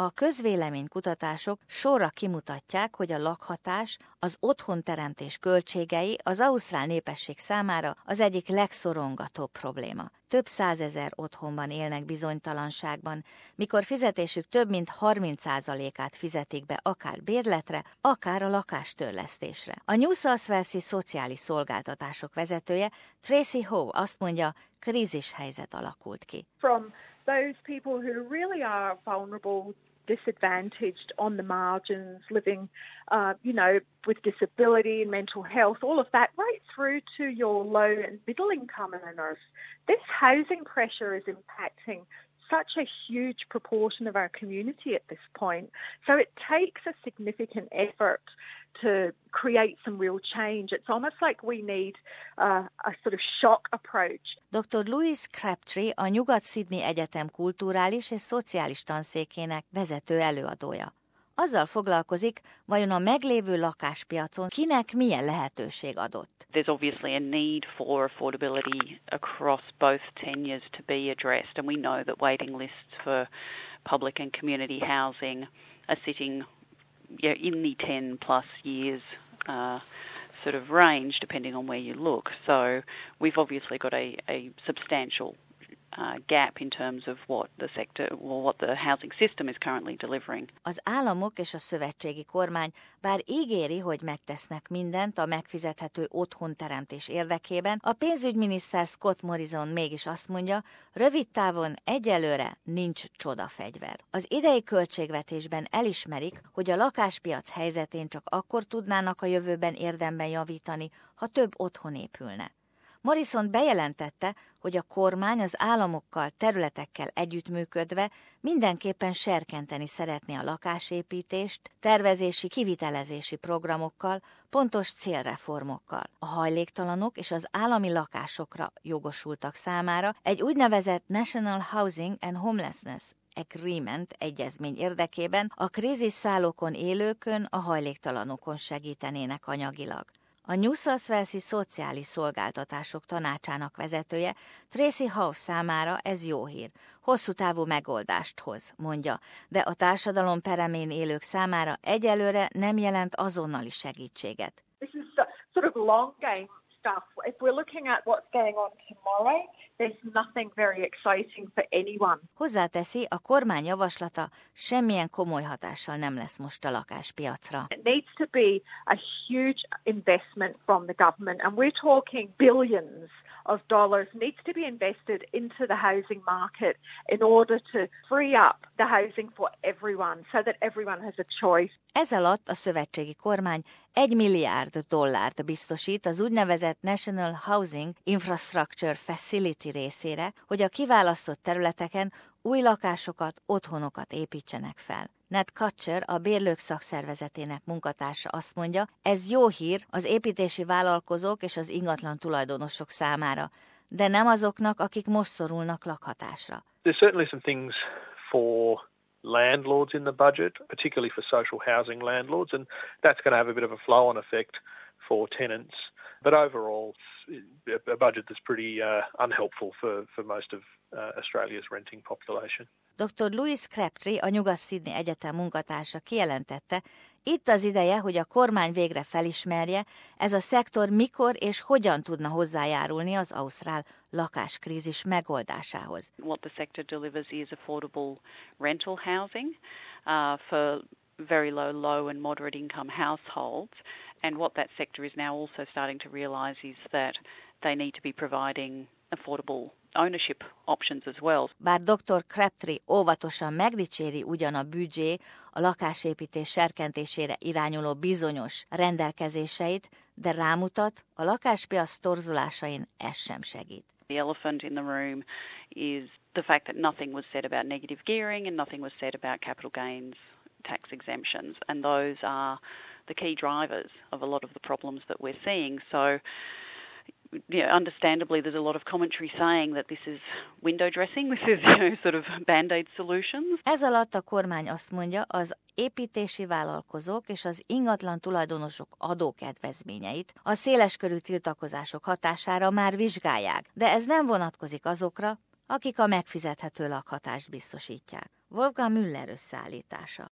A közvéleménykutatások sorra kimutatják, hogy a lakhatás, az otthonteremtés költségei az ausztrál népesség számára az egyik legszorongatóbb probléma. Több százezer otthonban élnek bizonytalanságban, mikor fizetésük több mint 30%-át fizetik be akár bérletre, akár a lakástörlesztésre. A New South Wales-i szociális szolgáltatások vezetője Tracy Ho azt mondja, krízis helyzet alakult ki. From those people who really are vulnerable disadvantaged on the margins, living, uh, you know, with disability and mental health, all of that, right through to your low and middle income earners. This housing pressure is impacting such a huge proportion of our community at this point. So it takes a significant effort to create some real change. It's almost like we need uh, a sort of shock approach. Dr. Louis Crabtree a Nyugat-Sydney Egyetem kulturális és szociális tanszékének vezető előadója. azzal foglalkozik, vajon a meglévő lakáspiacon kinek milyen lehetőség adott. There's obviously a need for affordability across both tenures to be addressed and we know that waiting lists for public and community housing are sitting you know, in the 10 plus years uh, sort of range depending on where you look. So we've obviously got a, a substantial gap in terms of what the sector or what the housing system is currently delivering. Az államok és a szövetségi kormány bár ígéri, hogy megtesznek mindent a megfizethető otthonteremtés érdekében, a pénzügyminiszter Scott Morrison mégis azt mondja, rövid távon egyelőre nincs csodafegyver. Az idei költségvetésben elismerik, hogy a lakáspiac helyzetén csak akkor tudnának a jövőben érdemben javítani, ha több otthon épülne. Morrison bejelentette, hogy a kormány az államokkal, területekkel együttműködve mindenképpen serkenteni szeretné a lakásépítést, tervezési, kivitelezési programokkal, pontos célreformokkal. A hajléktalanok és az állami lakásokra jogosultak számára egy úgynevezett National Housing and Homelessness Agreement egyezmény érdekében a kríziszállókon élőkön, a hajléktalanokon segítenének anyagilag. A New South Szociális Szolgáltatások Tanácsának vezetője Tracy House számára ez jó hír. Hosszú távú megoldást hoz, mondja, de a társadalom peremén élők számára egyelőre nem jelent azonnali segítséget. This is sort of long game stuff. If we're looking at what's going on tomorrow, there's nothing very exciting for anyone. Hozzáteszi, a kormány javaslata semmilyen komoly hatással nem lesz most a lakáspiacra. It needs to be a huge investment from the government and we're talking billions of dollars needs to be invested into the housing market in order to free up the housing for everyone so that everyone has a choice. Ez alatt a szövetségi kormány egy milliárd dollárt biztosít az úgynevezett National Housing Infrastructure Facility részére, hogy a kiválasztott területeken új lakásokat, otthonokat építsenek fel. Ned Kutcher, a bérlők szakszervezetének munkatársa azt mondja, ez jó hír az építési vállalkozók és az ingatlan tulajdonosok számára, de nem azoknak, akik most szorulnak lakhatásra. There's certainly some things for landlords in the budget, particularly for social housing landlords, and that's going to have a bit of a flow-on effect for tenants. But overall, a budget that's pretty uh, unhelpful for, for most of uh, Australia's renting population. Dr. Louis Crabtree, a Nyugat-Sydney Egyetem munkatársa kijelentette, itt az ideje, hogy a kormány végre felismerje, ez a szektor mikor és hogyan tudna hozzájárulni az ausztrál lakáskrízis megoldásához. What the sector delivers is affordable rental housing uh, for very low, low and moderate income households. And what that sector is now also starting to realise is that they need to be providing affordable ownership options as well. Bár dr. Crabtree óvatosan megdicséri ugyan a büdzsé a lakásépítés serkentésére irányuló bizonyos rendelkezéseit, de rámutat, a lakáspiac torzulásain ez sem segít. The elephant in the room is the fact that nothing was said about negative gearing and nothing was said about capital gains tax exemptions, and those are the key drivers of a lot of the problems that we're seeing. So you know, understandably, there's a lot of commentary saying that this is window dressing, this is you know, sort of band-aid solutions. Ez alatt a kormány azt mondja, az építési vállalkozók és az ingatlan tulajdonosok adókedvezményeit a széleskörű tiltakozások hatására már vizsgálják, de ez nem vonatkozik azokra, akik a megfizethető lakhatást biztosítják. Wolfgang Müller összeállítása.